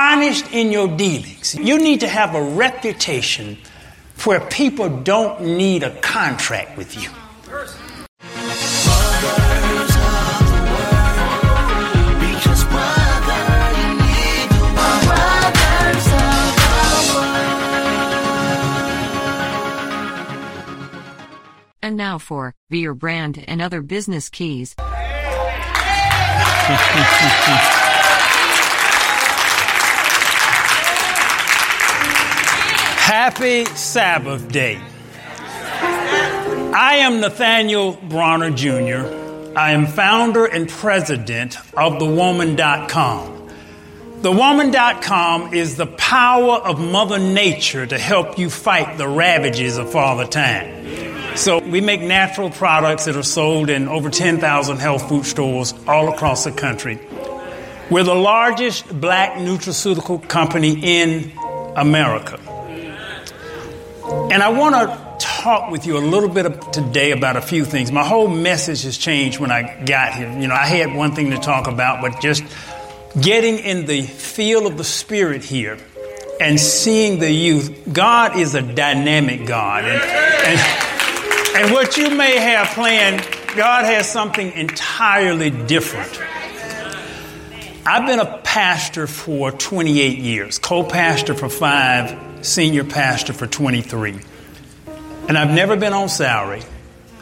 honest in your dealings. You need to have a reputation where people don't need a contract with you. And now for Be Your Brand and Other Business Keys. Happy Sabbath Day. I am Nathaniel Bronner Jr. I am founder and president of TheWoman.com. TheWoman.com is the power of Mother Nature to help you fight the ravages of Father Time. So we make natural products that are sold in over 10,000 health food stores all across the country. We're the largest black nutraceutical company in America. And I want to talk with you a little bit today about a few things. My whole message has changed when I got here. You know, I had one thing to talk about, but just getting in the feel of the Spirit here and seeing the youth. God is a dynamic God. And, and, and what you may have planned, God has something entirely different. I've been a pastor for 28 years, co pastor for five senior pastor for 23. And I've never been on salary.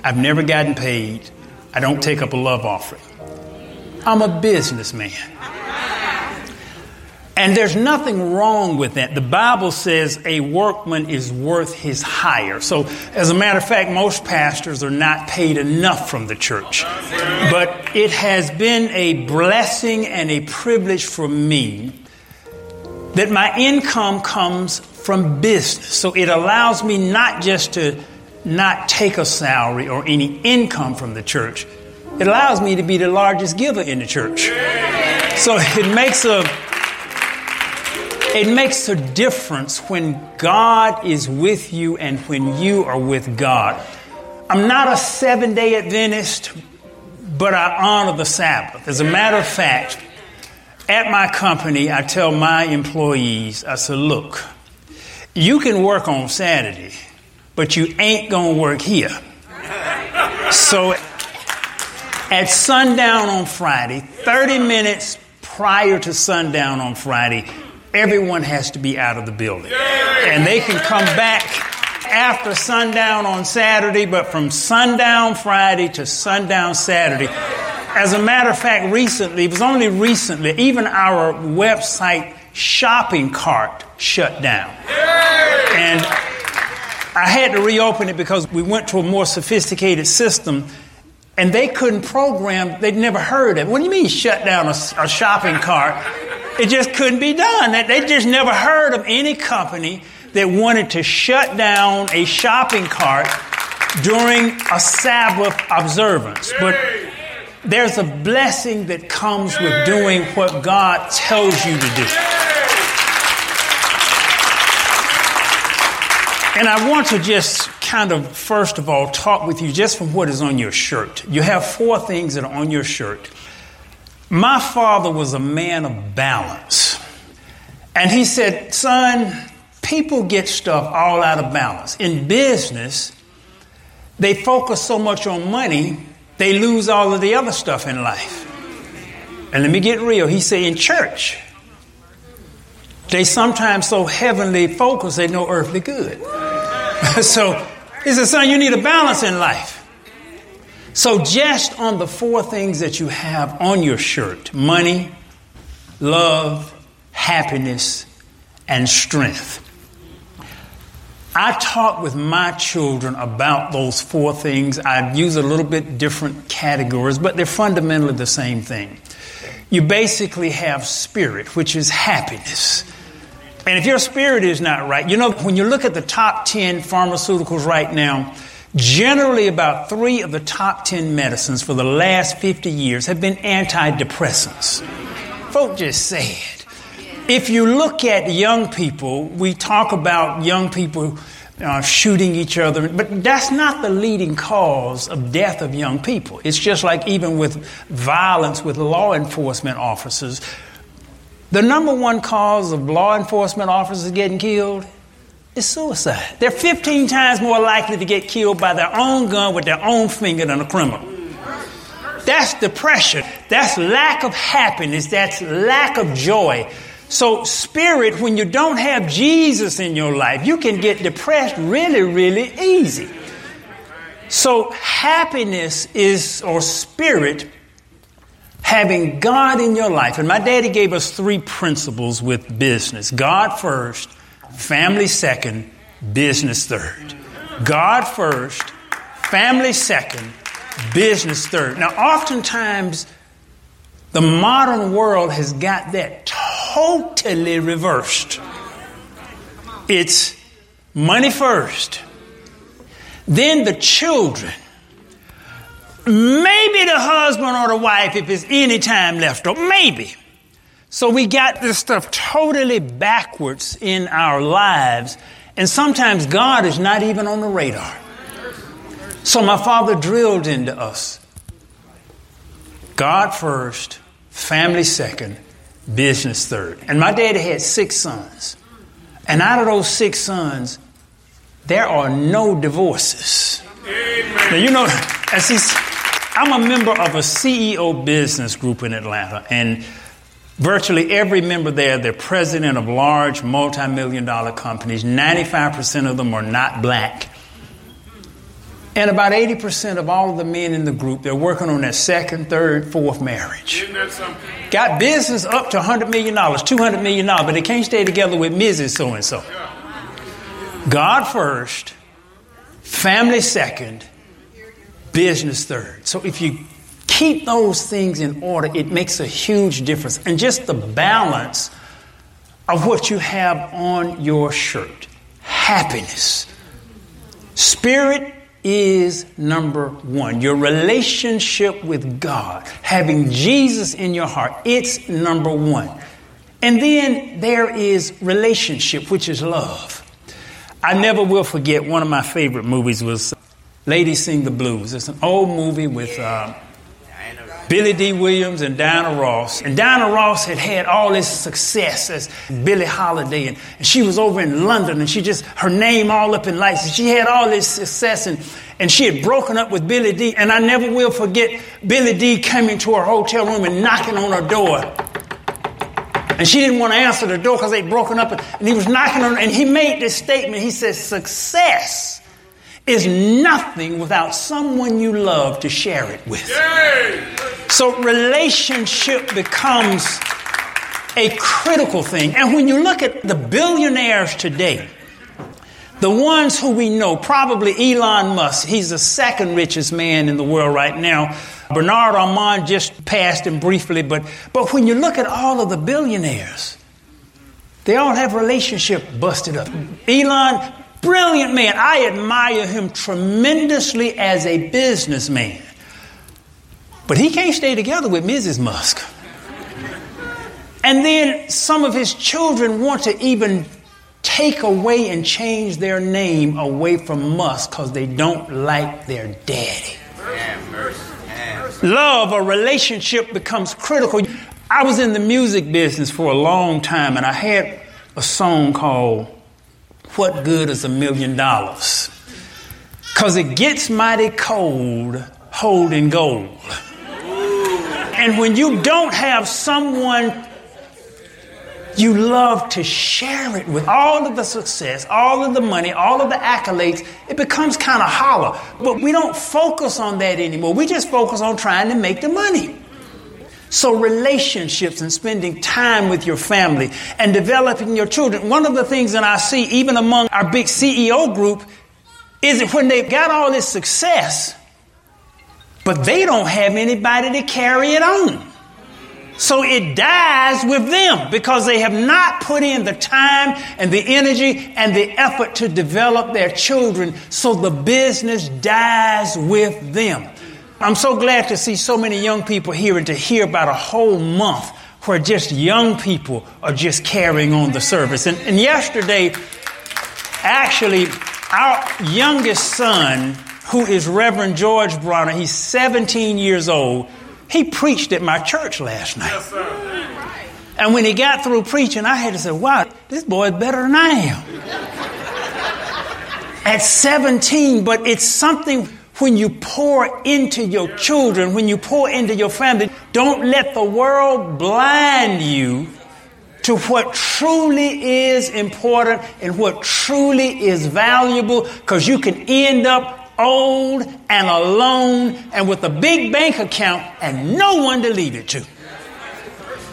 I've never gotten paid. I don't take up a love offering. I'm a businessman. And there's nothing wrong with that. The Bible says a workman is worth his hire. So, as a matter of fact, most pastors are not paid enough from the church. But it has been a blessing and a privilege for me that my income comes from business. So it allows me not just to not take a salary or any income from the church, it allows me to be the largest giver in the church. So it makes a it makes a difference when God is with you and when you are with God. I'm not a seven day Adventist, but I honor the Sabbath. As a matter of fact, at my company, I tell my employees, I said, look, you can work on Saturday, but you ain't going to work here. So at sundown on Friday, 30 minutes prior to sundown on Friday, everyone has to be out of the building. And they can come back after sundown on Saturday, but from sundown Friday to sundown Saturday. As a matter of fact, recently, it was only recently, even our website shopping cart shut down. And I had to reopen it because we went to a more sophisticated system and they couldn't program, they'd never heard of it. What do you mean shut down a, a shopping cart? It just couldn't be done. They just never heard of any company that wanted to shut down a shopping cart during a Sabbath observance. But there's a blessing that comes with doing what God tells you to do. And I want to just kind of, first of all, talk with you just from what is on your shirt. You have four things that are on your shirt. My father was a man of balance. And he said, Son, people get stuff all out of balance. In business, they focus so much on money, they lose all of the other stuff in life. And let me get real. He said, in church, they sometimes so heavenly focused they know earthly good. so he said, son, you need a balance in life. So just on the four things that you have on your shirt money, love, happiness, and strength. I talk with my children about those four things. I use a little bit different categories, but they're fundamentally the same thing. You basically have spirit, which is happiness. And if your spirit is not right, you know, when you look at the top 10 pharmaceuticals right now, generally about three of the top 10 medicines for the last 50 years have been antidepressants. Folk just say it. If you look at young people, we talk about young people uh, shooting each other, but that's not the leading cause of death of young people. It's just like even with violence with law enforcement officers The number one cause of law enforcement officers getting killed is suicide. They're 15 times more likely to get killed by their own gun with their own finger than a criminal. That's depression. That's lack of happiness. That's lack of joy. So, spirit, when you don't have Jesus in your life, you can get depressed really, really easy. So, happiness is, or spirit, having God in your life. And my daddy gave us three principles with business God first, family second, business third. God first, family second, business third. Now, oftentimes, the modern world has got that totally reversed. It's money first, then the children, maybe the husband or the wife if there's any time left, or maybe. So we got this stuff totally backwards in our lives, and sometimes God is not even on the radar. So my father drilled into us God first, family second, business third. And my daddy had six sons. And out of those six sons, there are no divorces. Amen. Now, you know, as he's, I'm a member of a CEO business group in Atlanta, and virtually every member there, they're president of large multi million dollar companies. 95% of them are not black. And about 80% of all of the men in the group, they're working on their second, third, fourth marriage. Got business up to $100 million, $200 million, but they can't stay together with Mrs. So and so. God first, family second, business third. So if you keep those things in order, it makes a huge difference. And just the balance of what you have on your shirt happiness, spirit is number one. Your relationship with God, having Jesus in your heart, it's number one. And then there is relationship, which is love. I never will forget one of my favorite movies was Lady Sings the Blues. It's an old movie with. Uh, Billy Dee Williams and Diana Ross. And Diana Ross had had all this success as Billie Holiday, and, and she was over in London, and she just, her name all up in lights. And she had all this success, and, and she had broken up with Billy Dee And I never will forget Billy Dee coming to her hotel room and knocking on her door. And she didn't want to answer the door because they'd broken up, and he was knocking on her, and he made this statement. He said, Success is nothing without someone you love to share it with. So relationship becomes a critical thing. And when you look at the billionaires today, the ones who we know, probably Elon Musk, he's the second richest man in the world right now. Bernard Arnault just passed him briefly, but, but when you look at all of the billionaires, they all have relationship busted up. Elon, brilliant man. I admire him tremendously as a businessman. But he can't stay together with Mrs. Musk. And then some of his children want to even take away and change their name away from Musk because they don't like their daddy. Love or relationship becomes critical. I was in the music business for a long time and I had a song called What Good is a Million Dollars? Because it gets mighty cold holding gold. And when you don't have someone you love to share it with all of the success, all of the money, all of the accolades, it becomes kind of hollow. But we don't focus on that anymore. We just focus on trying to make the money. So, relationships and spending time with your family and developing your children. One of the things that I see, even among our big CEO group, is that when they've got all this success, but they don't have anybody to carry it on. So it dies with them because they have not put in the time and the energy and the effort to develop their children. So the business dies with them. I'm so glad to see so many young people here and to hear about a whole month where just young people are just carrying on the service. And, and yesterday, actually, our youngest son who is Reverend George Bronner. He's 17 years old. He preached at my church last night. Yes, And when he got through preaching, I had to say, wow, this boy is better than I am. At 17, but it's something when you pour into your children, when you pour into your family, don't let the world blind you to what truly is important and what truly is valuable because you can end up old and alone and with a big bank account and no one to leave it to.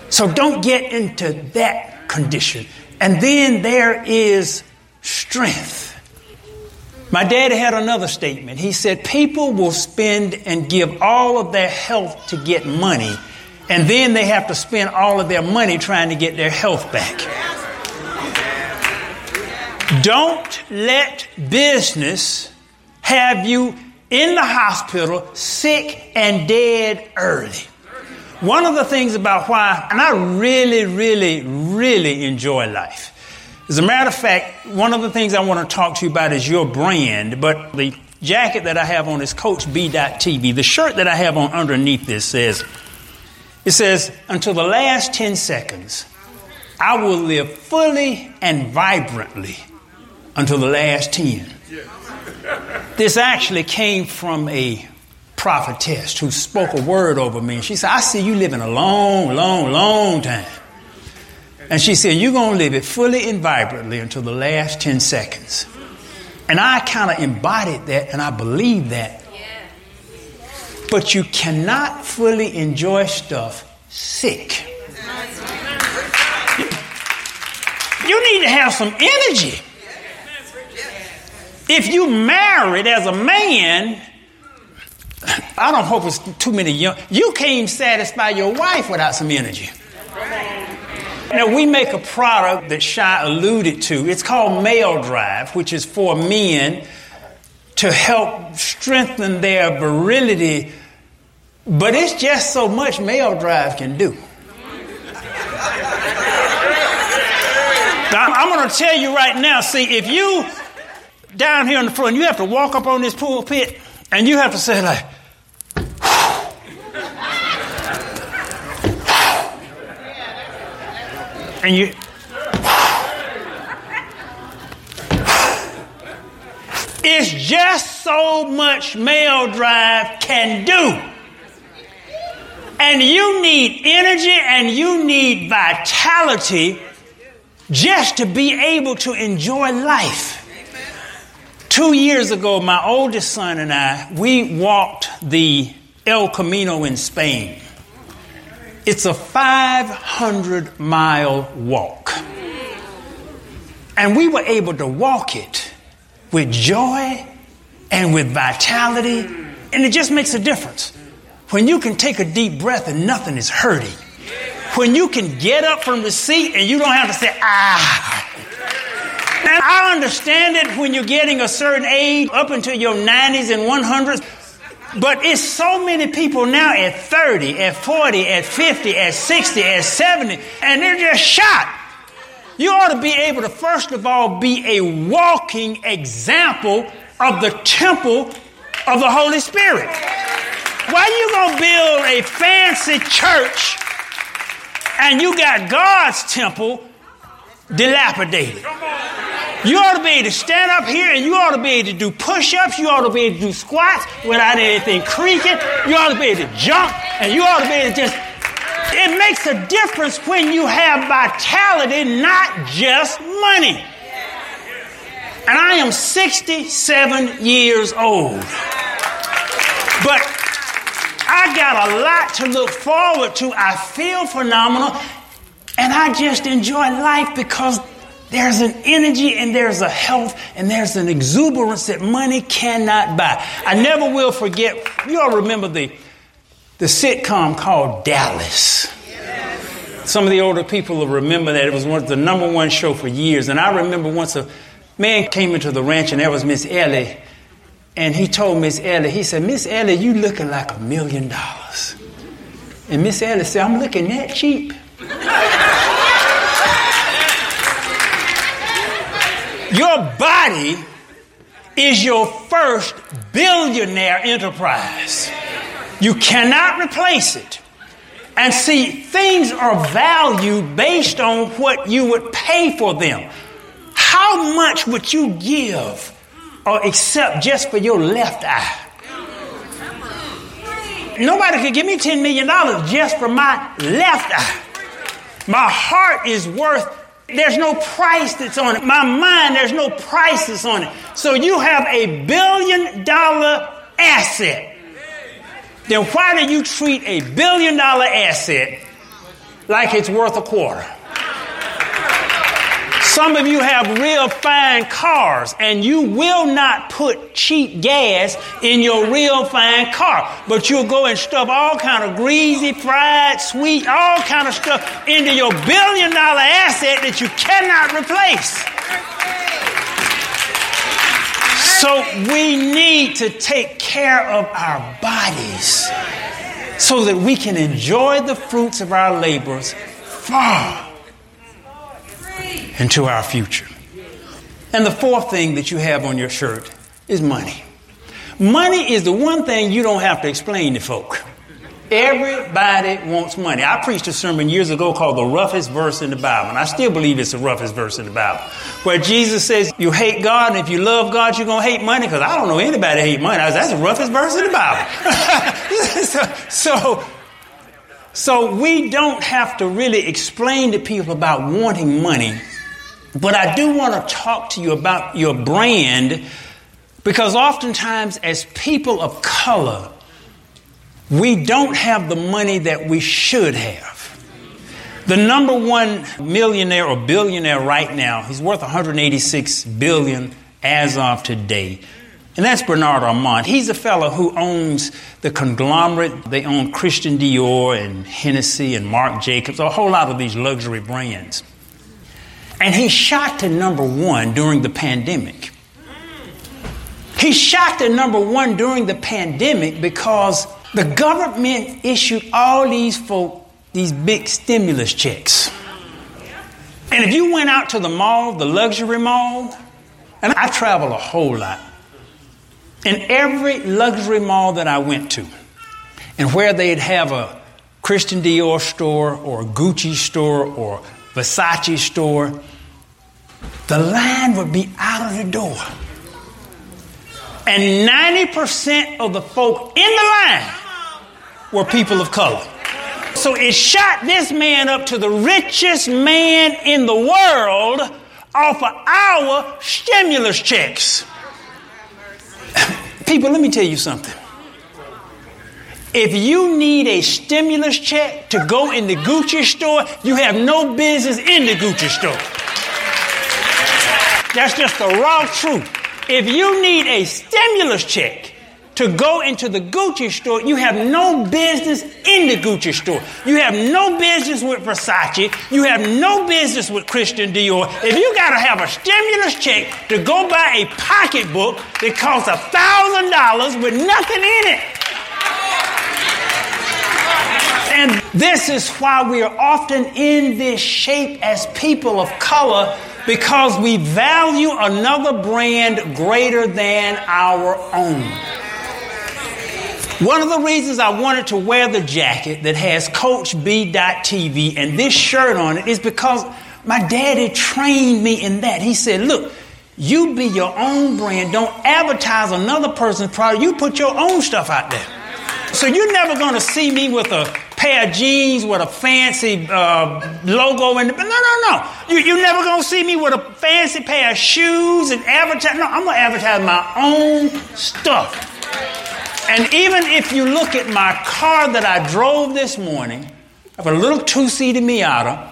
So don't get into that condition. And then there is strength. My dad had another statement. He said, People will spend and give all of their health to get money, and then they have to spend all of their money trying to get their health back. Don't let business have you in the hospital sick and dead early. One of the things about why, and I really, really, really enjoy life. As a matter of fact, one of the things I want to talk to you about is your brand, but the jacket that I have on is Coach B.TV. The shirt that I have on underneath this says, it says, until the last 10 seconds, I will live fully and vibrantly until the last 10. This actually came from a prophetess who spoke a word over me. She said, I see you living a long, long, long time. And she said, You're going to live it fully and vibrantly until the last 10 seconds. And I kind of embodied that and I believe that. But you cannot fully enjoy stuff sick. You need to have some energy. If you married as a man, I don't hope it's too many young. You can't satisfy your wife without some energy. Now, we make a product that Shy alluded to. It's called Male Drive, which is for men to help strengthen their virility, but it's just so much Male Drive can do. I'm going to tell you right now see, if you down here on the front, you have to walk up on this pulpit and you have to say, like, and you. It's just so much male drive can do. And you need energy and you need vitality just to be able to enjoy life. Two years ago, my oldest son and I, we walked the El Camino in Spain. It's a 500 mile walk. And we were able to walk it with joy and with vitality, and it just makes a difference. When you can take a deep breath and nothing is hurting. When you can get up from the seat and you don't have to say, ah. Now, I understand it when you're getting a certain age, up until your 90s and 100s. But it's so many people now at 30, at 40, at 50, at 60, at 70, and they're just shot. You ought to be able to, first of all, be a walking example of the temple of the Holy Spirit. Why you gonna build a fancy church and you got God's temple dilapidated? You ought to be able to stand up here and you ought to be able to do push ups. You ought to be able to do squats without anything creaking. You ought to be able to jump and you ought to be able to just. It makes a difference when you have vitality, not just money. And I am 67 years old. But I got a lot to look forward to. I feel phenomenal. And I just enjoy life because there's an energy and there's a health and there's an exuberance that money cannot buy. I never will forget, you all remember the, the sitcom called Dallas. Some of the older people will remember that it was one, of the number one show for years. And I remember once a man came into the ranch and there was Miss Ellie. And he told Miss Ellie, he said, Miss Ellie, you looking like a million dollars. And Miss Ellie said, I'm looking that cheap. Your body is your first billionaire enterprise. You cannot replace it. And see, things are valued based on what you would pay for them. How much would you give or accept just for your left eye? Nobody could give me $10 million just for my left eye. My heart is worth, there's no price that's on it. My mind, there's no price that's on it. So you have a billion dollar asset. Then why do you treat a billion dollar asset like it's worth a quarter? Some of you have real fine cars and you will not put cheap gas in your real fine car, but you'll go and stuff all kind of greasy, fried, sweet, all kind of stuff into your billion dollar asset that you cannot replace. So we need to take care of our bodies so that we can enjoy the fruits of our labors far into our future. And the fourth thing that you have on your shirt is money. Money is the one thing you don't have to explain to folk. Everybody wants money. I preached a sermon years ago called The Roughest Verse in the Bible, and I still believe it's the roughest verse in the Bible, where Jesus says, You hate God, and if you love God, you're going to hate money, because I don't know anybody hate money. That's the roughest verse in the Bible. so, so, so we don't have to really explain to people about wanting money but I do want to talk to you about your brand because oftentimes, as people of color, we don't have the money that we should have. The number one millionaire or billionaire right now, he's worth 186 billion as of today. And that's Bernard Arnault. He's a fellow who owns the conglomerate. They own Christian Dior and Hennessy and Marc Jacobs, a whole lot of these luxury brands. And he shot to number one during the pandemic. He shot to number one during the pandemic because the government issued all these folk these big stimulus checks. And if you went out to the mall, the luxury mall, and I travel a whole lot, in every luxury mall that I went to, and where they'd have a Christian Dior store or a Gucci store or Versace store, the line would be out of the door. And 90% of the folk in the line were people of color. So it shot this man up to the richest man in the world off of our stimulus checks. People, let me tell you something. If you need a stimulus check to go in the Gucci store, you have no business in the Gucci store. That's just the raw truth. If you need a stimulus check to go into the Gucci store, you have no business in the Gucci store. You have no business with Versace. You have no business with Christian Dior. If you got to have a stimulus check to go buy a pocketbook that costs a thousand dollars with nothing in it. And this is why we are often in this shape as people of color because we value another brand greater than our own. One of the reasons I wanted to wear the jacket that has CoachB.tv and this shirt on it is because my daddy trained me in that. He said, Look, you be your own brand. Don't advertise another person's product. You put your own stuff out there. So you're never going to see me with a pair of jeans with a fancy uh, logo in it. No, no, no. You, you're never going to see me with a fancy pair of shoes and advertise. No, I'm going to advertise my own stuff. And even if you look at my car that I drove this morning, I have a little two seater Miata,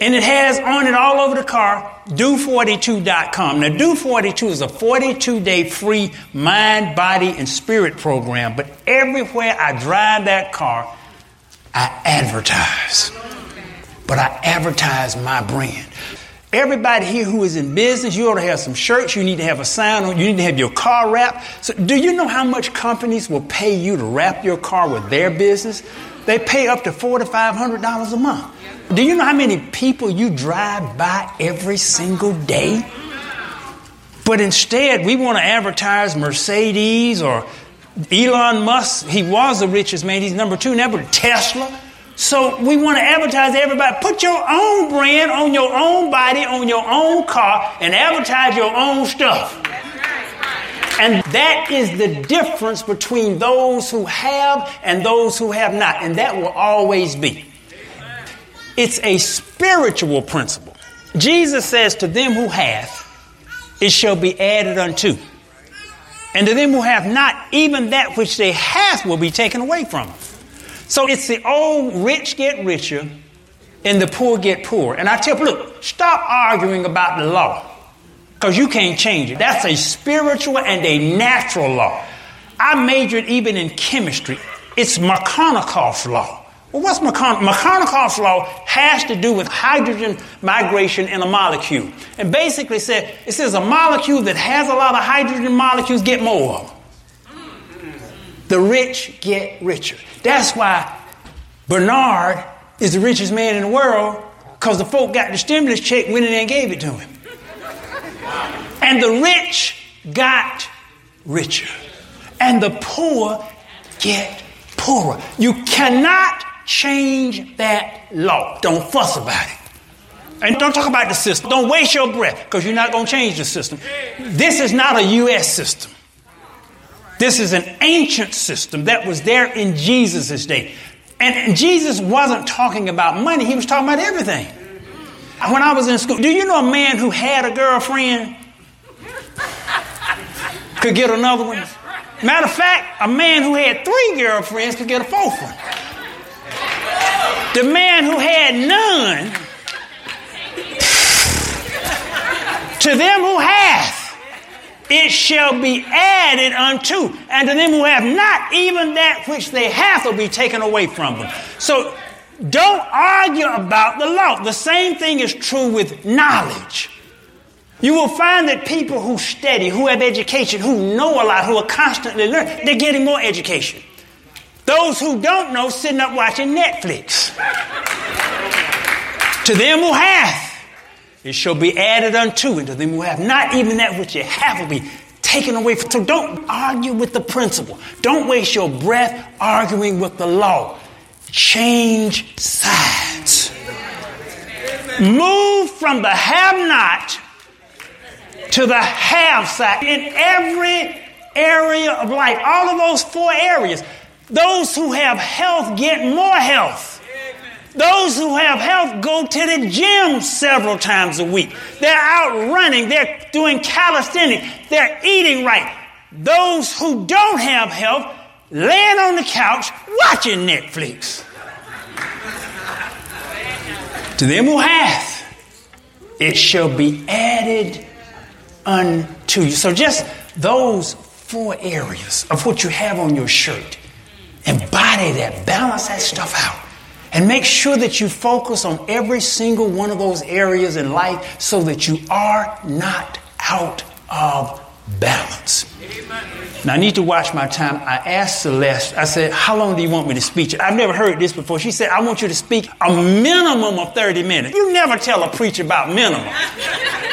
and it has on it all over the car do42.com. Now, Do42 is a 42 day free mind, body, and spirit program, but everywhere I drive that car, I advertise. But I advertise my brand. Everybody here who is in business, you ought to have some shirts, you need to have a sign on, you need to have your car wrapped. So, do you know how much companies will pay you to wrap your car with their business? They pay up to four to five hundred dollars a month. Do you know how many people you drive by every single day? But instead, we want to advertise Mercedes or Elon Musk. He was the richest man. He's number two now, but Tesla. So we want to advertise everybody. Put your own brand on your own body, on your own car, and advertise your own stuff. And that is the difference between those who have and those who have not. And that will always be. It's a spiritual principle. Jesus says, To them who have, it shall be added unto. And to them who have not, even that which they have will be taken away from them. So it's the old rich get richer and the poor get poor. And I tell you, look, stop arguing about the law because you can't change it. That's a spiritual and a natural law. I majored even in chemistry. It's Markovnikov's law. Well, what's Markon- law has to do with hydrogen migration in a molecule. And basically said, it says a molecule that has a lot of hydrogen molecules get more of them. The rich get richer. That's why Bernard is the richest man in the world because the folk got the stimulus check, went in and gave it to him. And the rich got richer. And the poor get poorer. You cannot change that law. Don't fuss about it. And don't talk about the system. Don't waste your breath because you're not going to change the system. This is not a U.S. system. This is an ancient system that was there in Jesus' day. And Jesus wasn't talking about money, he was talking about everything. When I was in school, do you know a man who had a girlfriend could get another one? Matter of fact, a man who had three girlfriends could get a fourth one. The man who had none, to them who hath, it shall be added unto. And to them who have not, even that which they have will be taken away from them. So don't argue about the law. The same thing is true with knowledge. You will find that people who study, who have education, who know a lot, who are constantly learning, they're getting more education. Those who don't know sitting up watching Netflix. to them who hath, it shall be added unto, unto them who have not even that which you have will be taken away. So don't argue with the principle. Don't waste your breath arguing with the law. Change sides. Move from the have not to the have side in every area of life. All of those four areas. Those who have health get more health. Those who have health go to the gym several times a week. They're out running, they're doing calisthenics, they're eating right. Those who don't have health laying on the couch watching Netflix. to them who hath, it shall be added unto you. So just those four areas of what you have on your shirt, embody that, balance that stuff out. And make sure that you focus on every single one of those areas in life so that you are not out of balance. Now, I need to watch my time. I asked Celeste, I said, How long do you want me to speak? I've never heard this before. She said, I want you to speak a minimum of 30 minutes. You never tell a preacher about minimum.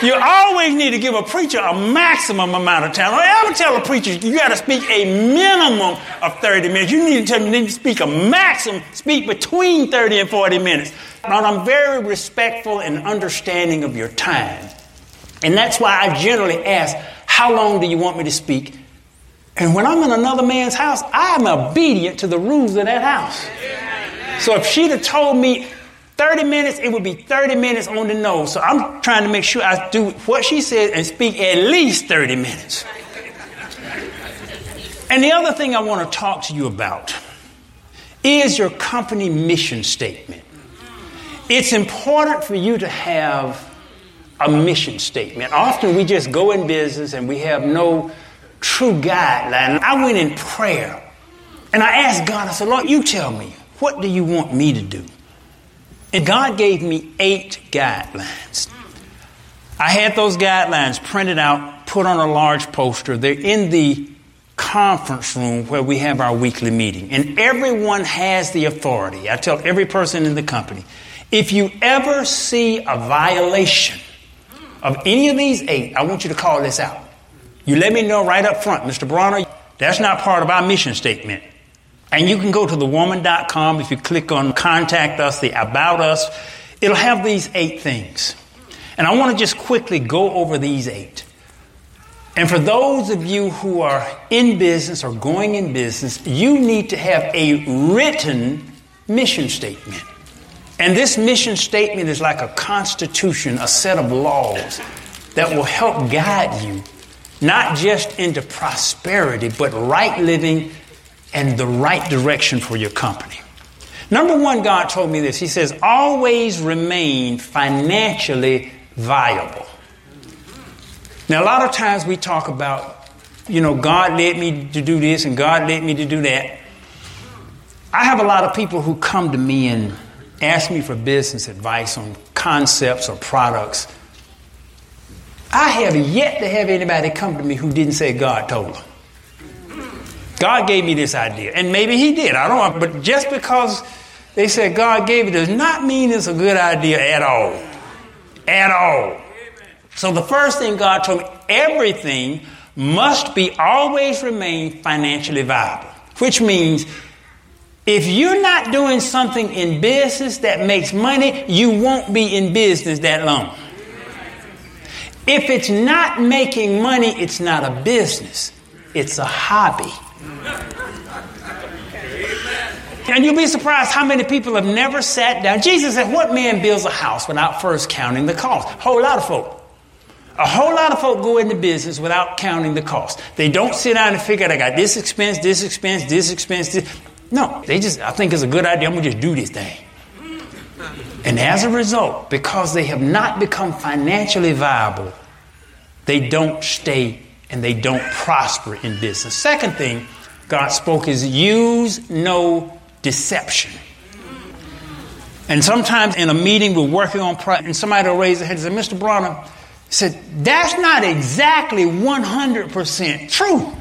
You always need to give a preacher a maximum amount of time. Don't ever tell a preacher you got to speak a minimum of 30 minutes. You need to tell me to speak a maximum, speak between 30 and 40 minutes. But I'm very respectful and understanding of your time. And that's why I generally ask, How long do you want me to speak? And when I'm in another man's house, I'm obedient to the rules of that house. So if she'd have told me 30 minutes, it would be 30 minutes on the nose. So I'm trying to make sure I do what she said and speak at least 30 minutes. And the other thing I want to talk to you about is your company mission statement. It's important for you to have a mission statement. Often we just go in business and we have no true guideline. I went in prayer and I asked God, I said, Lord, you tell me, what do you want me to do? And God gave me eight guidelines. I had those guidelines printed out, put on a large poster. They're in the conference room where we have our weekly meeting. And everyone has the authority. I tell every person in the company if you ever see a violation of any of these eight, I want you to call this out. You let me know right up front, Mr. Bronner, that's not part of our mission statement. And you can go to thewoman.com if you click on contact us, the about us. It'll have these eight things. And I want to just quickly go over these eight. And for those of you who are in business or going in business, you need to have a written mission statement. And this mission statement is like a constitution, a set of laws that will help guide you, not just into prosperity, but right living and the right direction for your company. Number one, God told me this. He says, always remain financially viable. Now, a lot of times we talk about, you know, God led me to do this and God led me to do that. I have a lot of people who come to me and ask me for business advice on concepts or products. I have yet to have anybody come to me who didn't say God told them. God gave me this idea. And maybe He did. I don't know. But just because they said God gave it does not mean it's a good idea at all. At all. So the first thing God told me everything must be always remain financially viable, which means if you're not doing something in business that makes money, you won't be in business that long. If it's not making money, it's not a business, it's a hobby. And you'll be surprised how many people have never sat down. Jesus said, What man builds a house without first counting the cost? A whole lot of folk. A whole lot of folk go into business without counting the cost. They don't sit down and figure out, I got this expense, this expense, this expense, this. No, they just, I think it's a good idea. I'm going to just do this thing. And as a result, because they have not become financially viable, they don't stay and they don't prosper in business. Second thing God spoke is use no deception. And sometimes in a meeting we're working on product, and somebody will raise their hand and say, Mr. Bronner, said, that's not exactly 100% true.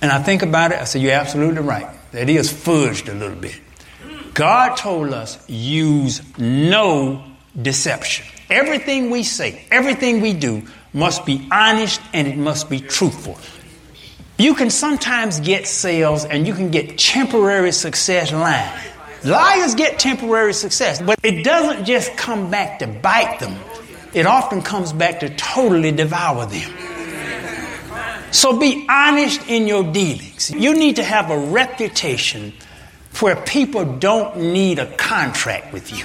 And I think about it, I said, you're absolutely right. That is fudged a little bit. God told us use no deception. Everything we say, everything we do must be honest and it must be truthful. You can sometimes get sales and you can get temporary success lying. Liars get temporary success, but it doesn't just come back to bite them. It often comes back to totally devour them. So be honest in your dealings. You need to have a reputation where people don't need a contract with you.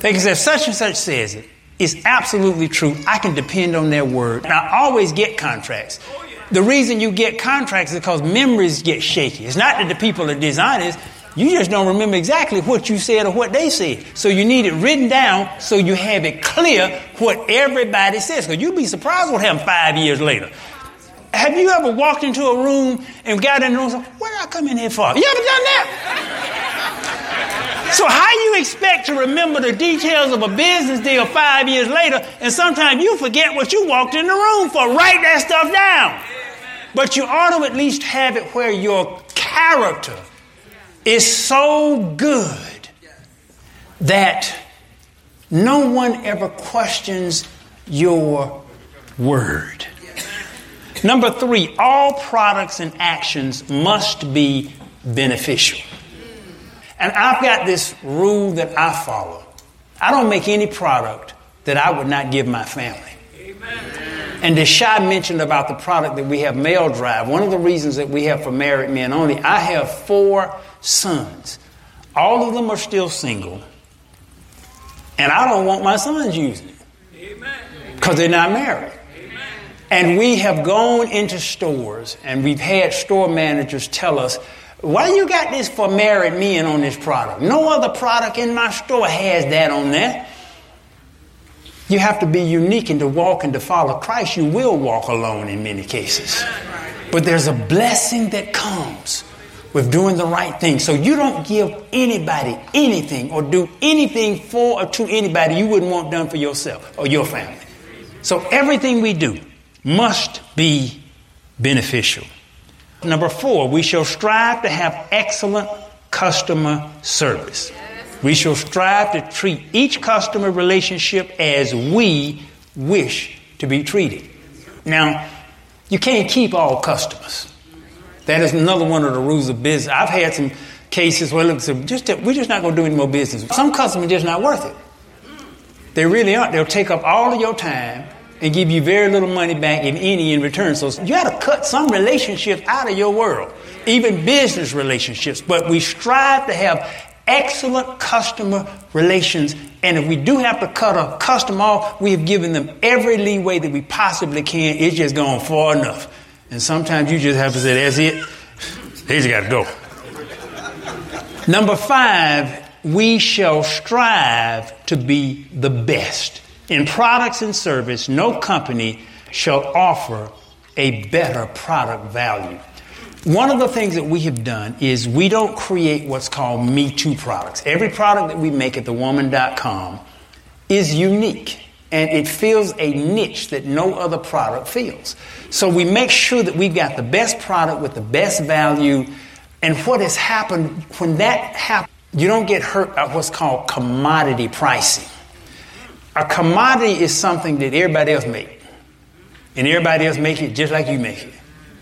They can say, such and such says it. It's absolutely true. I can depend on their word. And I always get contracts. The reason you get contracts is because memories get shaky. It's not that the people are dishonest. You just don't remember exactly what you said or what they said. So you need it written down so you have it clear what everybody says. Because you'd be surprised what happened five years later. Have you ever walked into a room and got in the room and said, What did I come in here for? You ever done that? so, how you expect to remember the details of a business deal five years later, and sometimes you forget what you walked in the room for? Write that stuff down. But you ought to at least have it where your character is so good that no one ever questions your word. Number three, all products and actions must be beneficial. And I've got this rule that I follow. I don't make any product that I would not give my family. Amen. And Deshaun mentioned about the product that we have, Male Drive. One of the reasons that we have for married men only, I have four sons. All of them are still single. And I don't want my sons using it. Because they're not married. And we have gone into stores and we've had store managers tell us, why you got this for married men on this product? No other product in my store has that on there. You have to be unique and to walk and to follow Christ. You will walk alone in many cases. But there's a blessing that comes with doing the right thing. So you don't give anybody anything or do anything for or to anybody you wouldn't want done for yourself or your family. So everything we do, must be beneficial. Number four, we shall strive to have excellent customer service. We shall strive to treat each customer relationship as we wish to be treated. Now, you can't keep all customers. That is another one of the rules of business. I've had some cases where look, just we're just not going to do any more business. Some customers just not worth it. They really aren't. They'll take up all of your time and give you very little money back, if any, in return. So you got to cut some relationships out of your world, even business relationships. But we strive to have excellent customer relations. And if we do have to cut a customer off, we have given them every leeway that we possibly can. It's just gone far enough. And sometimes you just have to say, that's it. Just got to go. Number five, we shall strive to be the best. In products and service, no company shall offer a better product value. One of the things that we have done is we don't create what's called Me Too products. Every product that we make at thewoman.com is unique and it fills a niche that no other product fills. So we make sure that we've got the best product with the best value. And what has happened, when that happens, you don't get hurt by what's called commodity pricing. A commodity is something that everybody else makes. And everybody else makes it just like you make it.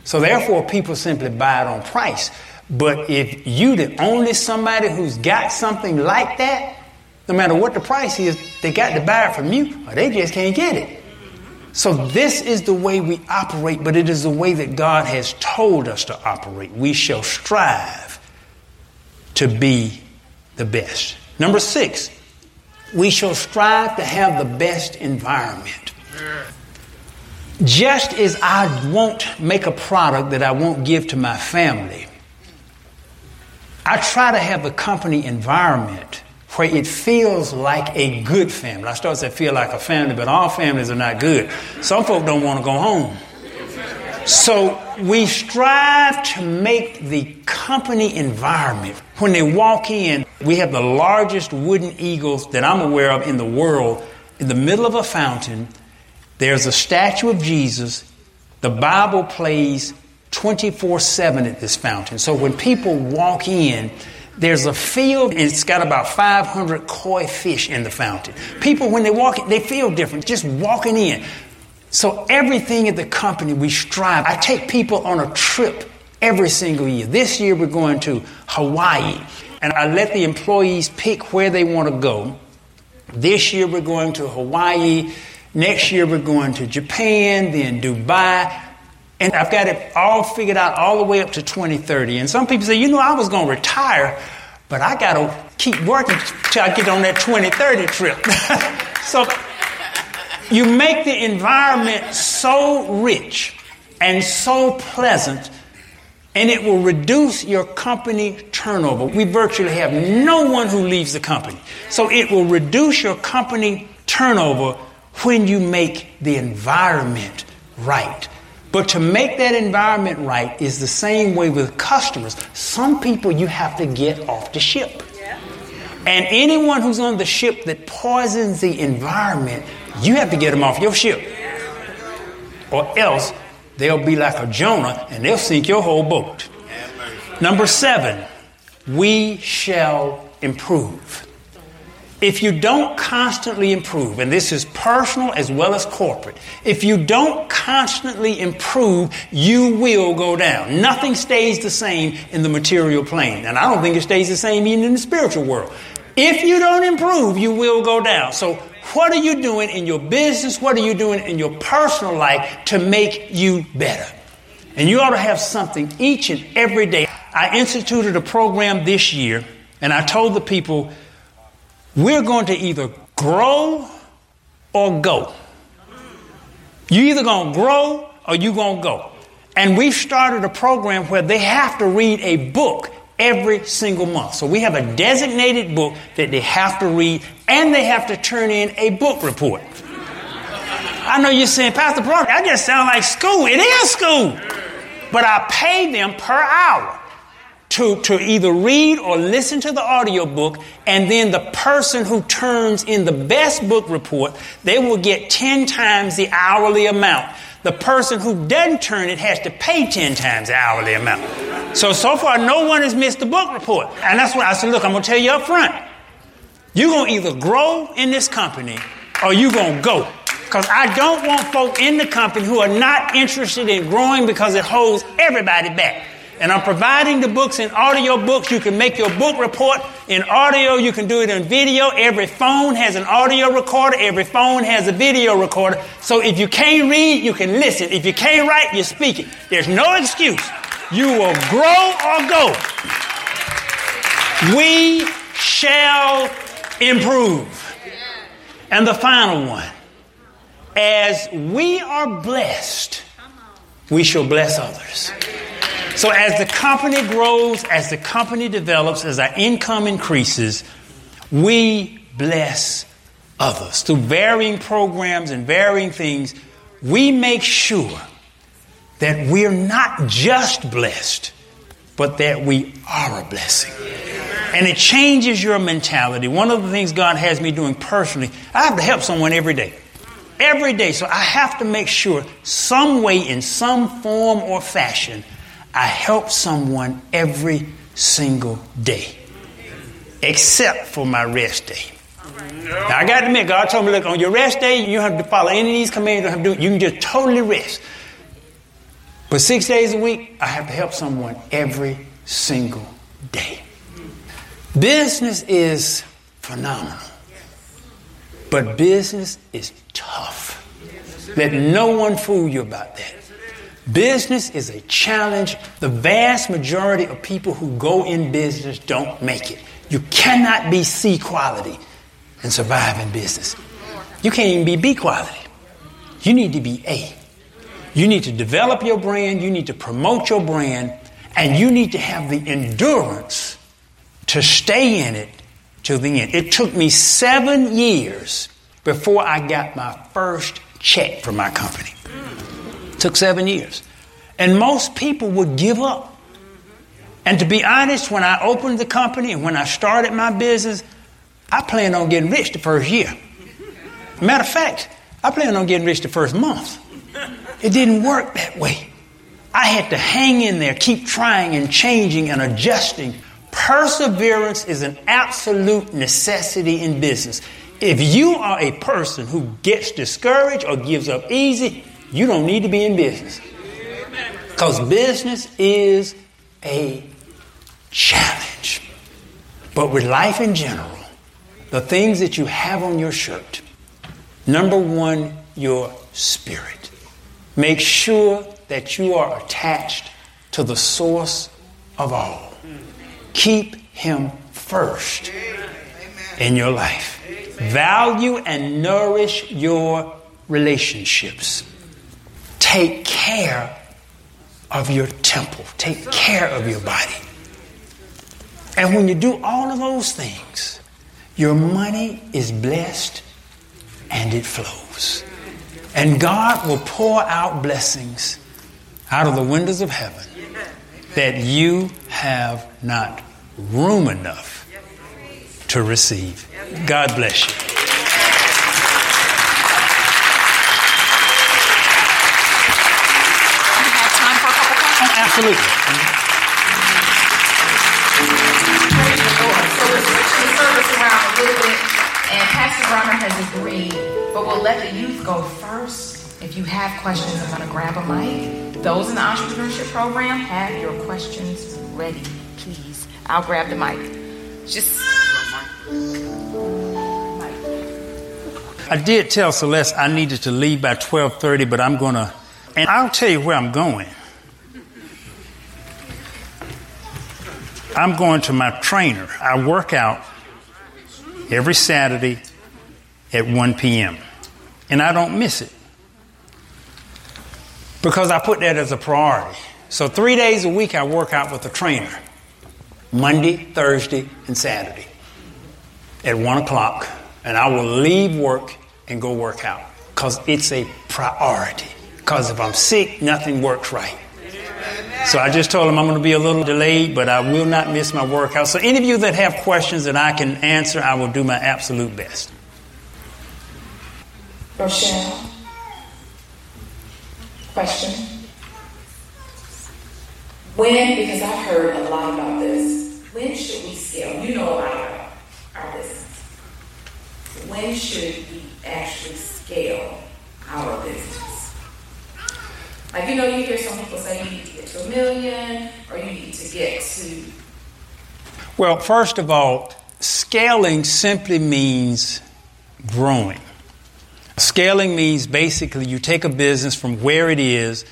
So therefore, people simply buy it on price. But if you the only somebody who's got something like that, no matter what the price is, they got to buy it from you, or they just can't get it. So this is the way we operate, but it is the way that God has told us to operate. We shall strive to be the best. Number six, we shall strive to have the best environment. Just as I won't make a product that I won't give to my family, I try to have a company environment where it feels like a good family. I start to feel like a family, but all families are not good. Some folk don't want to go home. So we strive to make the company environment. When they walk in, we have the largest wooden eagles that I'm aware of in the world in the middle of a fountain there's a statue of Jesus. The Bible plays 24 7 at this fountain. So when people walk in, there's a field, and it's got about 500 koi fish in the fountain. People, when they walk in, they feel different just walking in. So everything at the company, we strive. I take people on a trip every single year. This year, we're going to Hawaii, and I let the employees pick where they want to go. This year, we're going to Hawaii. Next year, we're going to Japan, then Dubai. And I've got it all figured out all the way up to 2030. And some people say, you know, I was going to retire, but I got to keep working till I get on that 2030 trip. so you make the environment so rich and so pleasant, and it will reduce your company turnover. We virtually have no one who leaves the company. So it will reduce your company turnover when you make the environment right. But to make that environment right is the same way with customers. Some people you have to get off the ship. And anyone who's on the ship that poisons the environment, you have to get them off your ship. Or else they'll be like a Jonah and they'll sink your whole boat. Number seven, we shall improve. If you don't constantly improve, and this is personal as well as corporate, if you don't constantly improve, you will go down. Nothing stays the same in the material plane. And I don't think it stays the same even in the spiritual world. If you don't improve, you will go down. So, what are you doing in your business? What are you doing in your personal life to make you better? And you ought to have something each and every day. I instituted a program this year, and I told the people, we're going to either grow or go. You either going to grow or you going to go. And we've started a program where they have to read a book every single month. So we have a designated book that they have to read and they have to turn in a book report. I know you're saying, Pastor Brock, I just sound like school. It is school. But I pay them per hour to, to either read or listen to the audiobook, and then the person who turns in the best book report, they will get 10 times the hourly amount. The person who doesn't turn it has to pay 10 times the hourly amount. So, so far, no one has missed the book report. And that's what I said, look, I'm going to tell you up front. You're going to either grow in this company or you're going to go. Because I don't want folk in the company who are not interested in growing because it holds everybody back. And I'm providing the books in audio books. You can make your book report in audio. You can do it in video. Every phone has an audio recorder. Every phone has a video recorder. So if you can't read, you can listen. If you can't write, you speak it. There's no excuse. You will grow or go. We shall improve. And the final one. As we are blessed, we shall bless others. So as the company grows, as the company develops, as our income increases, we bless others. Through varying programs and varying things, we make sure that we're not just blessed, but that we are a blessing. And it changes your mentality. One of the things God has me doing personally, I have to help someone every day. Every day. So I have to make sure, some way, in some form or fashion, I help someone every single day. Except for my rest day. Now I got to admit, God told me, look, on your rest day, you don't have to follow any of these commands. You, don't have to do, you can just totally rest. But six days a week, I have to help someone every single day. Business is phenomenal, but business is tough. Let no one fool you about that. Business is a challenge. The vast majority of people who go in business don't make it. You cannot be C quality and survive in business. You can't even be B quality. You need to be A. You need to develop your brand, you need to promote your brand, and you need to have the endurance to stay in it till the end. It took me seven years before I got my first check from my company. Took seven years. And most people would give up. And to be honest, when I opened the company and when I started my business, I planned on getting rich the first year. Matter of fact, I planned on getting rich the first month. It didn't work that way. I had to hang in there, keep trying and changing and adjusting Perseverance is an absolute necessity in business. If you are a person who gets discouraged or gives up easy, you don't need to be in business. Because business is a challenge. But with life in general, the things that you have on your shirt, number one, your spirit. Make sure that you are attached to the source of all. Keep Him first in your life. Value and nourish your relationships. Take care of your temple. Take care of your body. And when you do all of those things, your money is blessed and it flows. And God will pour out blessings out of the windows of heaven that you have not room enough to receive. God bless you. Absolutely. So we're switching the service around a little bit, and Pastor Bronner has agreed, but we'll let the youth go first. If you have questions, I'm going to grab a mic. Those in the entrepreneurship program, have your questions ready, please. I'll grab the mic. Just. I did tell Celeste I needed to leave by 12:30, but I'm going to and I'll tell you where I'm going. I'm going to my trainer. I work out every Saturday at 1 p.m. And I don't miss it. Because I put that as a priority. So three days a week I work out with a trainer. Monday, Thursday, and Saturday at one o'clock. And I will leave work and go work out. Because it's a priority. Because if I'm sick, nothing works right. So I just told him I'm going to be a little delayed, but I will not miss my workout. So any of you that have questions that I can answer, I will do my absolute best. Rochelle. Question. When, because I've heard a lot about this, when should we scale? You know a lot about our business. When should we actually scale our business? Like, you know, you hear some people say you need a million, or you need to get to? Well, first of all, scaling simply means growing. Scaling means basically you take a business from where it is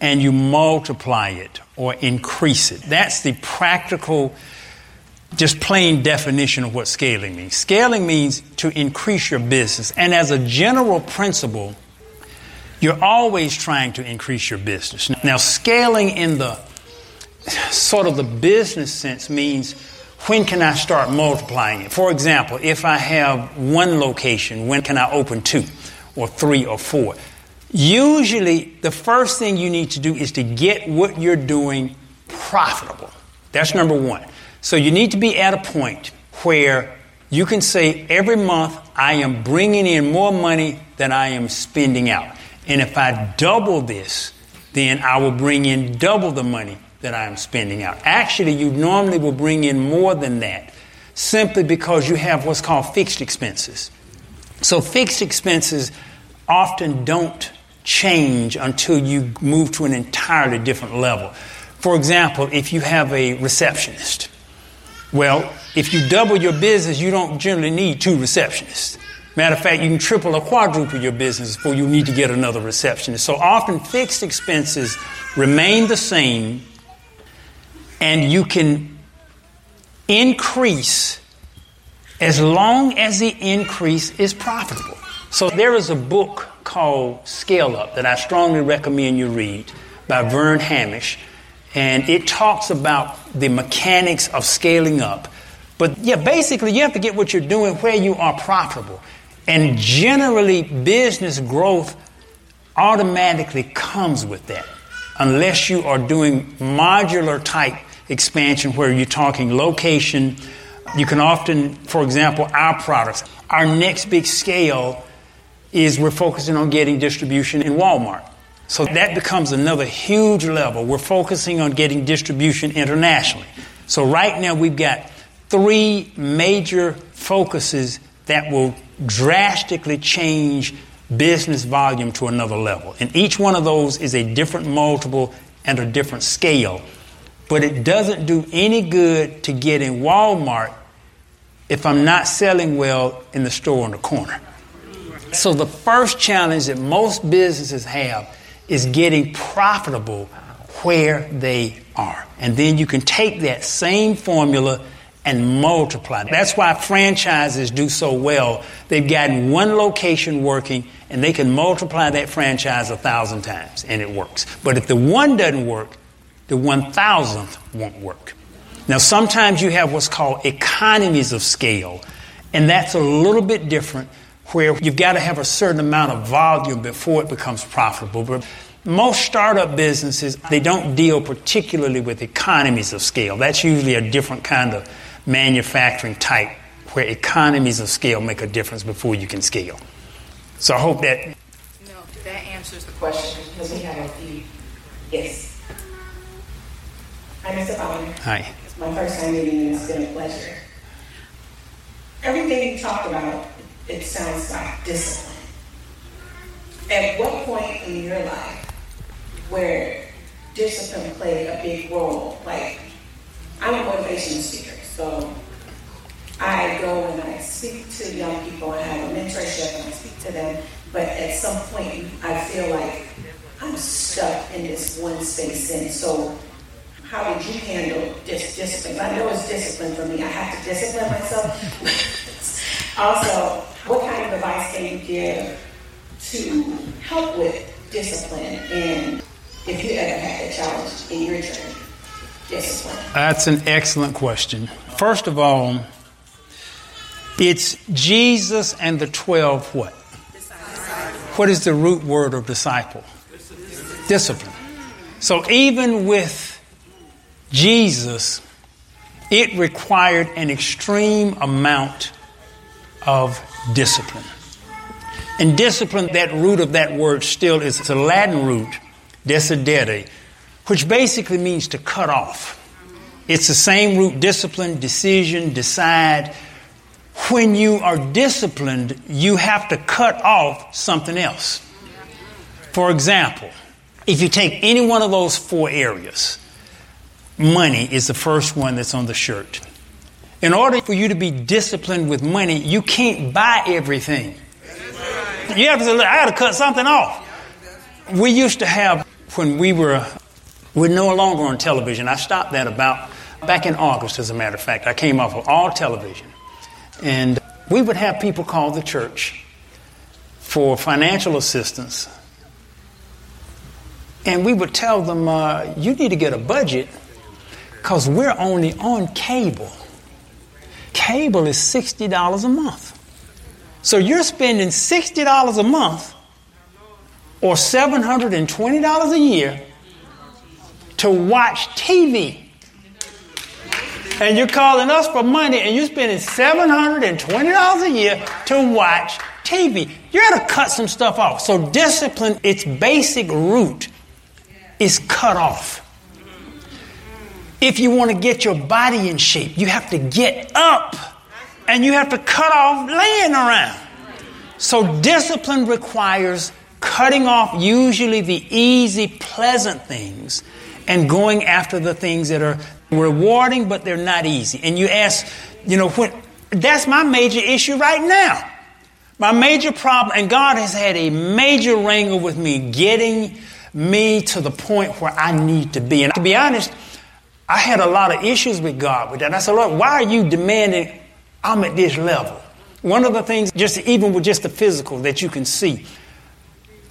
and you multiply it or increase it. That's the practical, just plain definition of what scaling means. Scaling means to increase your business. And as a general principle, you're always trying to increase your business. Now, scaling in the sort of the business sense means when can I start multiplying it? For example, if I have one location, when can I open two or three or four? Usually, the first thing you need to do is to get what you're doing profitable. That's number one. So you need to be at a point where you can say every month I am bringing in more money than I am spending out. And if I double this, then I will bring in double the money that I am spending out. Actually, you normally will bring in more than that simply because you have what's called fixed expenses. So, fixed expenses often don't change until you move to an entirely different level. For example, if you have a receptionist, well, if you double your business, you don't generally need two receptionists. Matter of fact, you can triple or quadruple your business before you need to get another receptionist. So often fixed expenses remain the same and you can increase as long as the increase is profitable. So there is a book called Scale Up that I strongly recommend you read by Verne Harnish, And it talks about the mechanics of scaling up. But yeah, basically, you have to get what you're doing where you are profitable. And generally, business growth automatically comes with that, unless you are doing modular type expansion where you're talking location. You can often, for example, our products, our next big scale is we're focusing on getting distribution in Walmart. So that becomes another huge level. We're focusing on getting distribution internationally. So right now we've got three major focuses that will drastically change business volume to another level. And each one of those is a different multiple and a different scale. But it doesn't do any good to get in Walmart if I'm not selling well in the store on the corner. So the first challenge that most businesses have is getting profitable where they are. And then you can take that same formula and multiply. That's why franchises do so well. They've gotten one location working and they can multiply that franchise a thousand times and it works. But if the one doesn't work, the one thousandth won't work. Now, sometimes you have what's called economies of scale, and that's a little bit different where you've got to have a certain amount of volume before it becomes profitable. But most startup businesses, they don't deal particularly with economies of scale. That's usually a different kind of manufacturing type where economies of scale make a difference before you can scale. So I hope that. No, that answers the question because we have a few. Yes. Hi, Mr. Fowler. Hi. It's my first time meeting you. It's been a pleasure. Everything you talked about, it sounds like discipline. At what point in your life where discipline played a big role? Like, I'm a motivational speaker, so I go and I speak to young people. I have a mentorship and I speak to them. But at some point, I feel like I'm stuck in this one space. And so how did you handle dis- discipline? I know it's discipline for me. I have to discipline myself. also, what kind of advice can you give to help with discipline and if you ever had a challenge in your journey? Discipline. That's an excellent question. First of all, it's Jesus and the 12 what? What is the root word of disciple? Discipline. So even with Jesus, it required an extreme amount of discipline. And discipline, that root of that word still is a Latin root, decidere, which basically means to cut off. It's the same root, discipline, decision, decide. When you are disciplined, you have to cut off something else. For example, If you take any one of those four areas, money is the first one that's on the shirt. In order for you to be disciplined with money, you can't buy everything. You have to, I got to cut something off. We used to have, when we were, we're no longer on television. I stopped that about back in August, as a matter of fact. I came off of all television. And we would have people call the church for financial assistance. And we would tell them, uh, you need to get a budget because we're only on cable. Cable is $60 a month. So you're spending $60 a month or $720 a year to watch TV. And you're calling us for money and you're spending $720 a year to watch TV. You got to cut some stuff off. So discipline, its basic root is cut off. If you want to get your body in shape, you have to get up and you have to cut off laying around. So discipline requires cutting off usually the easy, pleasant things and going after the things that are rewarding, but they're not easy. And you ask, you know, what, that's my major issue right now. My major problem, and God has had a major wrangle with me getting me to the point where I need to be. And to be honest, I had a lot of issues with God with that. I said, Lord, why are you demanding I'm at this level? One of the things, just even with just the physical that you can see,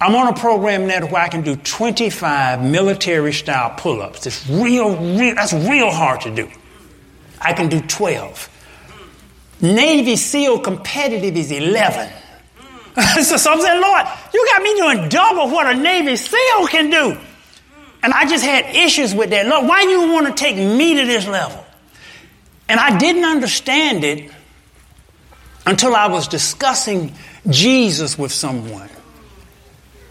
I'm on a program now where I can do 25 military style pull ups. It's real, real, that's real hard to do. I can do 12. Navy SEAL competitive is 11. so, so I'm saying, Lord, you got me doing double what a Navy SEAL can do. And I just had issues with that. Lord, why you want to take me to this level? And I didn't understand it until I was discussing Jesus with someone.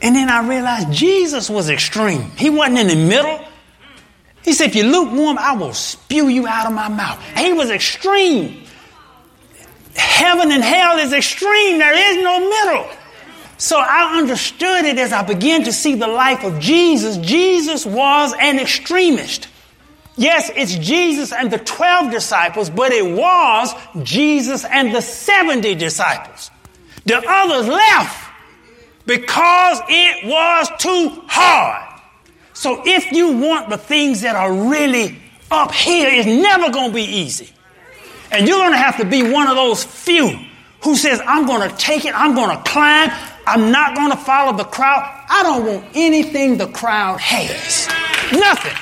And then I realized Jesus was extreme. He wasn't in the middle. He said, if you're lukewarm, I will spew you out of my mouth. He was extreme. Heaven and hell is extreme. There is no middle. So I understood it as I began to see the life of Jesus. Jesus was an extremist. Yes, it's Jesus and the 12 disciples, but it was Jesus and the 70 disciples. The others left because it was too hard. So if you want the things that are really up here, it's never going to be easy. And you're going to have to be one of those few who says, I'm going to take it, I'm going to climb, I'm not going to follow the crowd. I don't want anything the crowd has. Nothing.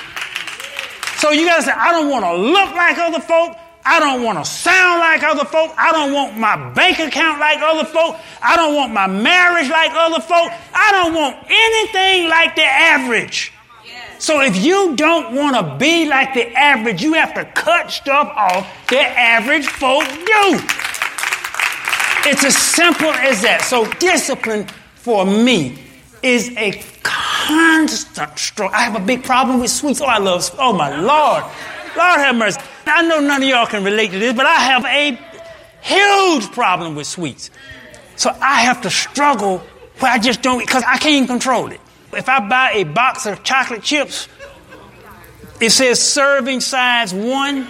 So you got to say, I don't want to look like other folk. I don't want to sound like other folk. I don't want my bank account like other folk. I don't want my marriage like other folk. I don't want anything like the average. So if you don't want to be like the average, you have to cut stuff off the average folk do. It's as simple as that. So discipline for me is a constant struggle. I have a big problem with sweets. Oh, I love, oh my Lord. Lord have mercy. I know none of y'all can relate to this, but I have a huge problem with sweets. So I have to struggle where I just don't, because I can't control it. If I buy a box of chocolate chips, it says serving size one.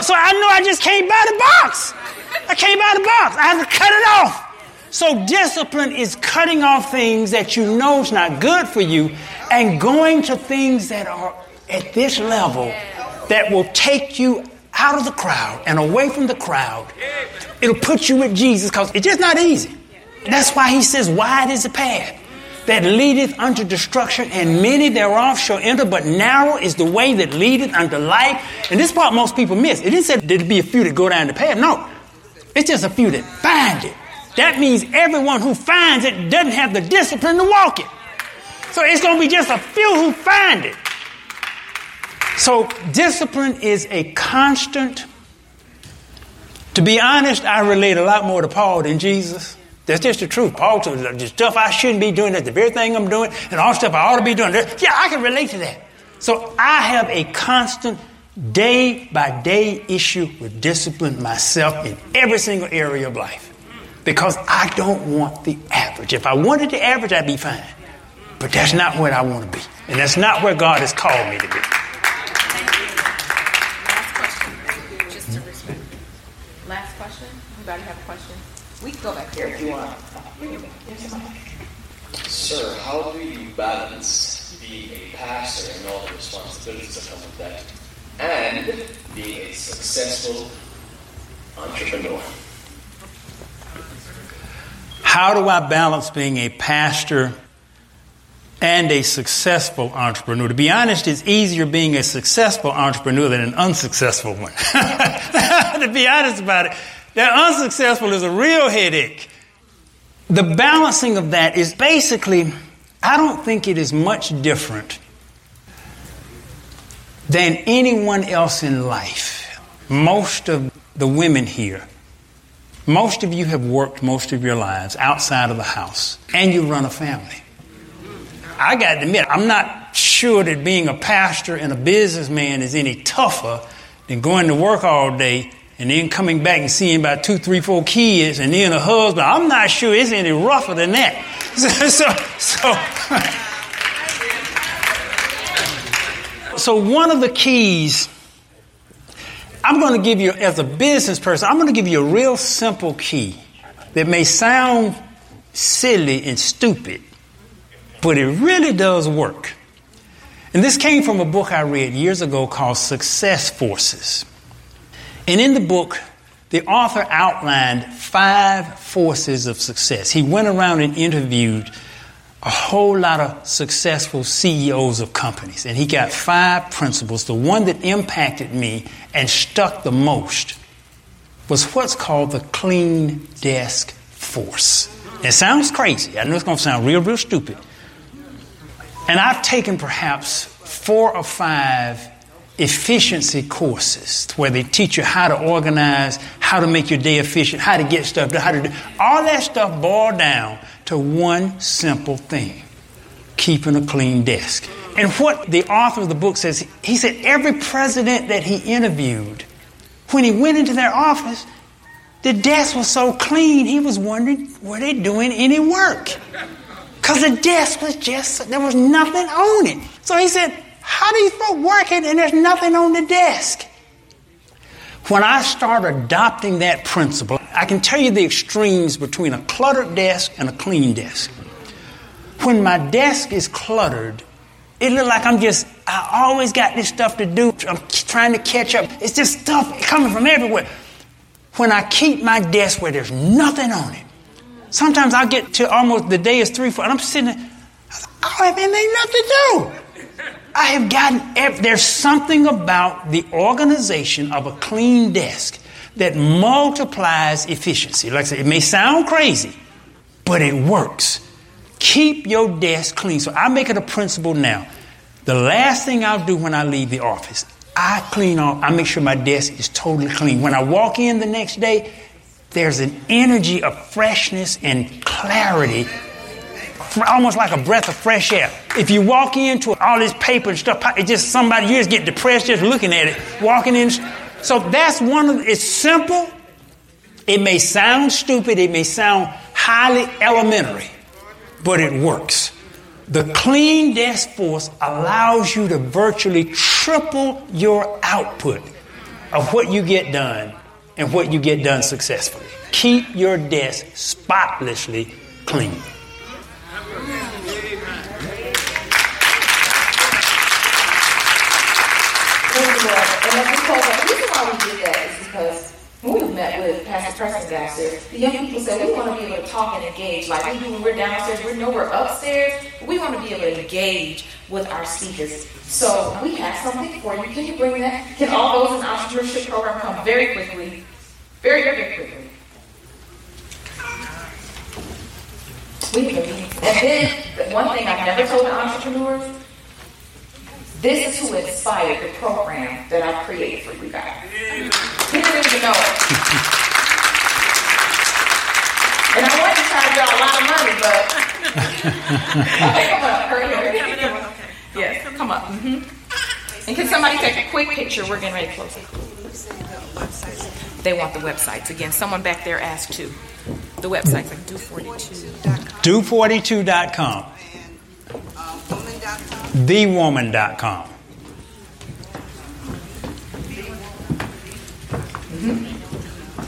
So I know I just can't buy the box. I can't buy the box. I have to cut it off. So discipline is cutting off things that you know is not good for you and going to things that are at this level that will take you out of the crowd and away from the crowd. It'll put you with Jesus because it's just not easy. That's why he says, wide is the path that leadeth unto destruction, and many thereof shall enter, but narrow is the way that leadeth unto life. And this part most people miss. It didn't say there'd be a few that go down the path. No. It's just a few that find it. That means everyone who finds it doesn't have the discipline to walk it. So it's going to be just a few who find it. So discipline is a constant. To be honest, I relate a lot more to Paul than Jesus. That's just the truth. Paul told the stuff I shouldn't be doing, that's the very thing I'm doing, and all the stuff I ought to be doing. Yeah, I can relate to that. So I have a constant day by day issue with discipline myself in every single area of life. because I don't want the average. If I wanted the average, I'd be fine. But that's not where I want to be. And that's not where God has called me to be. Last question, just to respect. Last question. Anybody have a question? We can go back here if you want. Sir, how do you balance being a pastor and all the responsibilities that come with that and being a successful entrepreneur? How do I balance being a pastor and a successful entrepreneur? To be honest, it's easier being a successful entrepreneur than an unsuccessful one. to be honest about it, that unsuccessful is a real headache. The balancing of that is basically, I don't think it is much different than anyone else in life. Most of the women here, most of you have worked most of your lives outside of the house, and you run a family. I got to admit, I'm not sure that being a pastor and a businessman is any tougher than going to work all day and then coming back and seeing about two, three, four kids and then a husband. I'm not sure it's any rougher than that. So, so, so one of the keys I'm going to give you, as a business person, I'm going to give you a real simple key that may sound silly and stupid, but it really does work. And this came from a book I read years ago called Success Forces. And in the book, the author outlined five forces of success. He went around and interviewed a whole lot of successful CEOs of companies, and he got five principles. The one that impacted me and stuck the most was what's called the clean desk force. It sounds crazy. I know it's going to sound real, real stupid. And I've taken perhaps four or five efficiency courses where they teach you how to organize, how to make your day efficient, how to get stuff done, how to do all that stuff boiled down to one simple thing keeping a clean desk. And what the author of the book says, he said every president that he interviewed, when he went into their office, the desk was so clean, he was wondering, were they doing any work? Because the desk was just, there was nothing on it. So he said, how do you start working and there's nothing on the desk? When I start adopting that principle, I can tell you the extremes between a cluttered desk and a clean desk. When my desk is cluttered, it looks like I'm just, I always got this stuff to do. I'm trying to catch up. It's just stuff coming from everywhere. When I keep my desk where there's nothing on it, sometimes I'll get to almost the day is three, four, and I'm sitting there, I don't have anything left to do. I have gotten, there's something about the organization of a clean desk that multiplies efficiency. Like I said, it may sound crazy, but it works. Keep your desk clean. So I make it a principle now. The last thing I'll do when I leave the office, I clean off, I make sure my desk is totally clean. When I walk in the next day, there's an energy of freshness and clarity, almost like a breath of fresh air. If you walk into all this paper and stuff, it just somebody, you just get depressed just looking at it, walking in. So that's one of, it's simple. It may sound stupid, it may sound highly elementary, but it works. The clean desk force allows you to virtually triple your output of what you get done and what you get done successfully. Keep your desk spotlessly clean. Met with Pastor Preston the young people said we want to be able to talk and engage like we do when we're downstairs. We know we're upstairs, we want to be able to engage with our speakers. So we have something for you. Can you bring that? Can all those in the entrepreneurship program come very quickly? Very. We And then one thing I've never told the entrepreneurs this is who inspired the program that I created for you guys. He didn't even know it. And I want to charge y'all a lot of money, but okay, come up, hurry, hurry. Yes, come up. Mm-hmm. And can somebody take a quick picture? We're getting ready to close it. They want the websites again. Someone back there asked too. The website's like do42.com. Do42.com. TheWoman.com.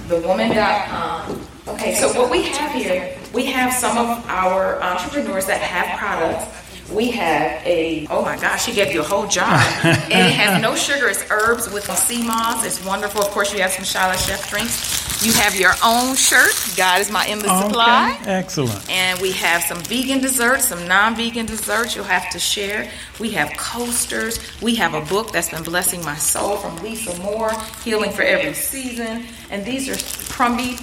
thewoman.com. Okay, so what we have here, we have some of our entrepreneurs that have products. We have a, oh my gosh, she gave you a whole jar. and it has no sugar, it's herbs with sea moss. It's wonderful. Of course, you have some Shiloh Chef drinks. You have your own shirt. God is my endless Okay, supply. excellent. And we have some vegan desserts, some non vegan desserts you'll have to share. We have coasters. We have a book that's been blessing my soul from Lisa Moore, Healing for Every Season. And these are crumby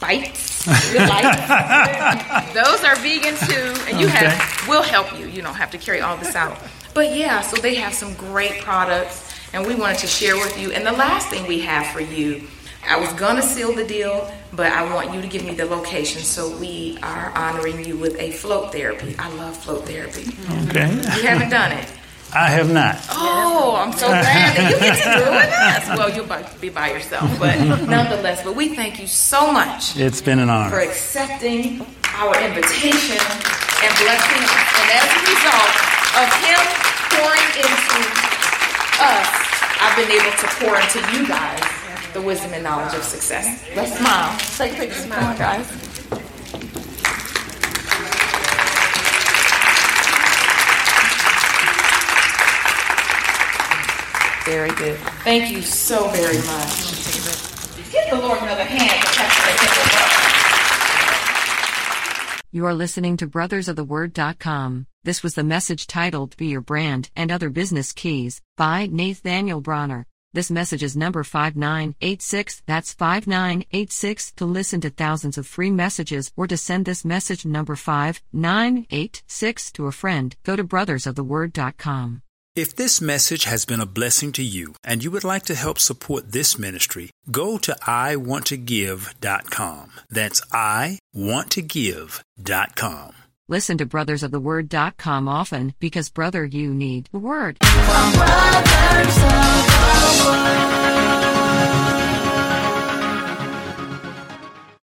bites. Like? Those are vegan too. And you Okay. have, we'll help you. You don't have to carry all this out. But yeah, so they have some great products. And we wanted to share with you. And the last thing we have for you I was gonna seal the deal, but I want you to give me the location. So we are honoring you with a float therapy. I love float therapy. Okay. You haven't done it. I have not. Oh, I'm so glad that you get to do it with us. Well, you'll be by yourself, but nonetheless. But we thank you so much It's been an honor for accepting our invitation and blessing us. And as a result of him pouring into us, I've been able to pour into you guys the wisdom and knowledge of success. Let's smile. Take pictures, come on, guys. Very good. Thank you so very much. Give the Lord another hand. You are listening to brothersoftheword.com. This was the message titled Be Your Brand and Other Business Keys by Nathaniel Bronner. This message is number 5986. That's 5986 to listen to thousands of free messages or to send this message number 5986 to a friend. Go to brothersoftheword.com. If this message has been a blessing to you and you would like to help support this ministry, go to iwanttogive.com. That's iwanttogive.com. Listen to Brothers of the brothersoftheword.com often because brother you need the word. Brothers of the Word.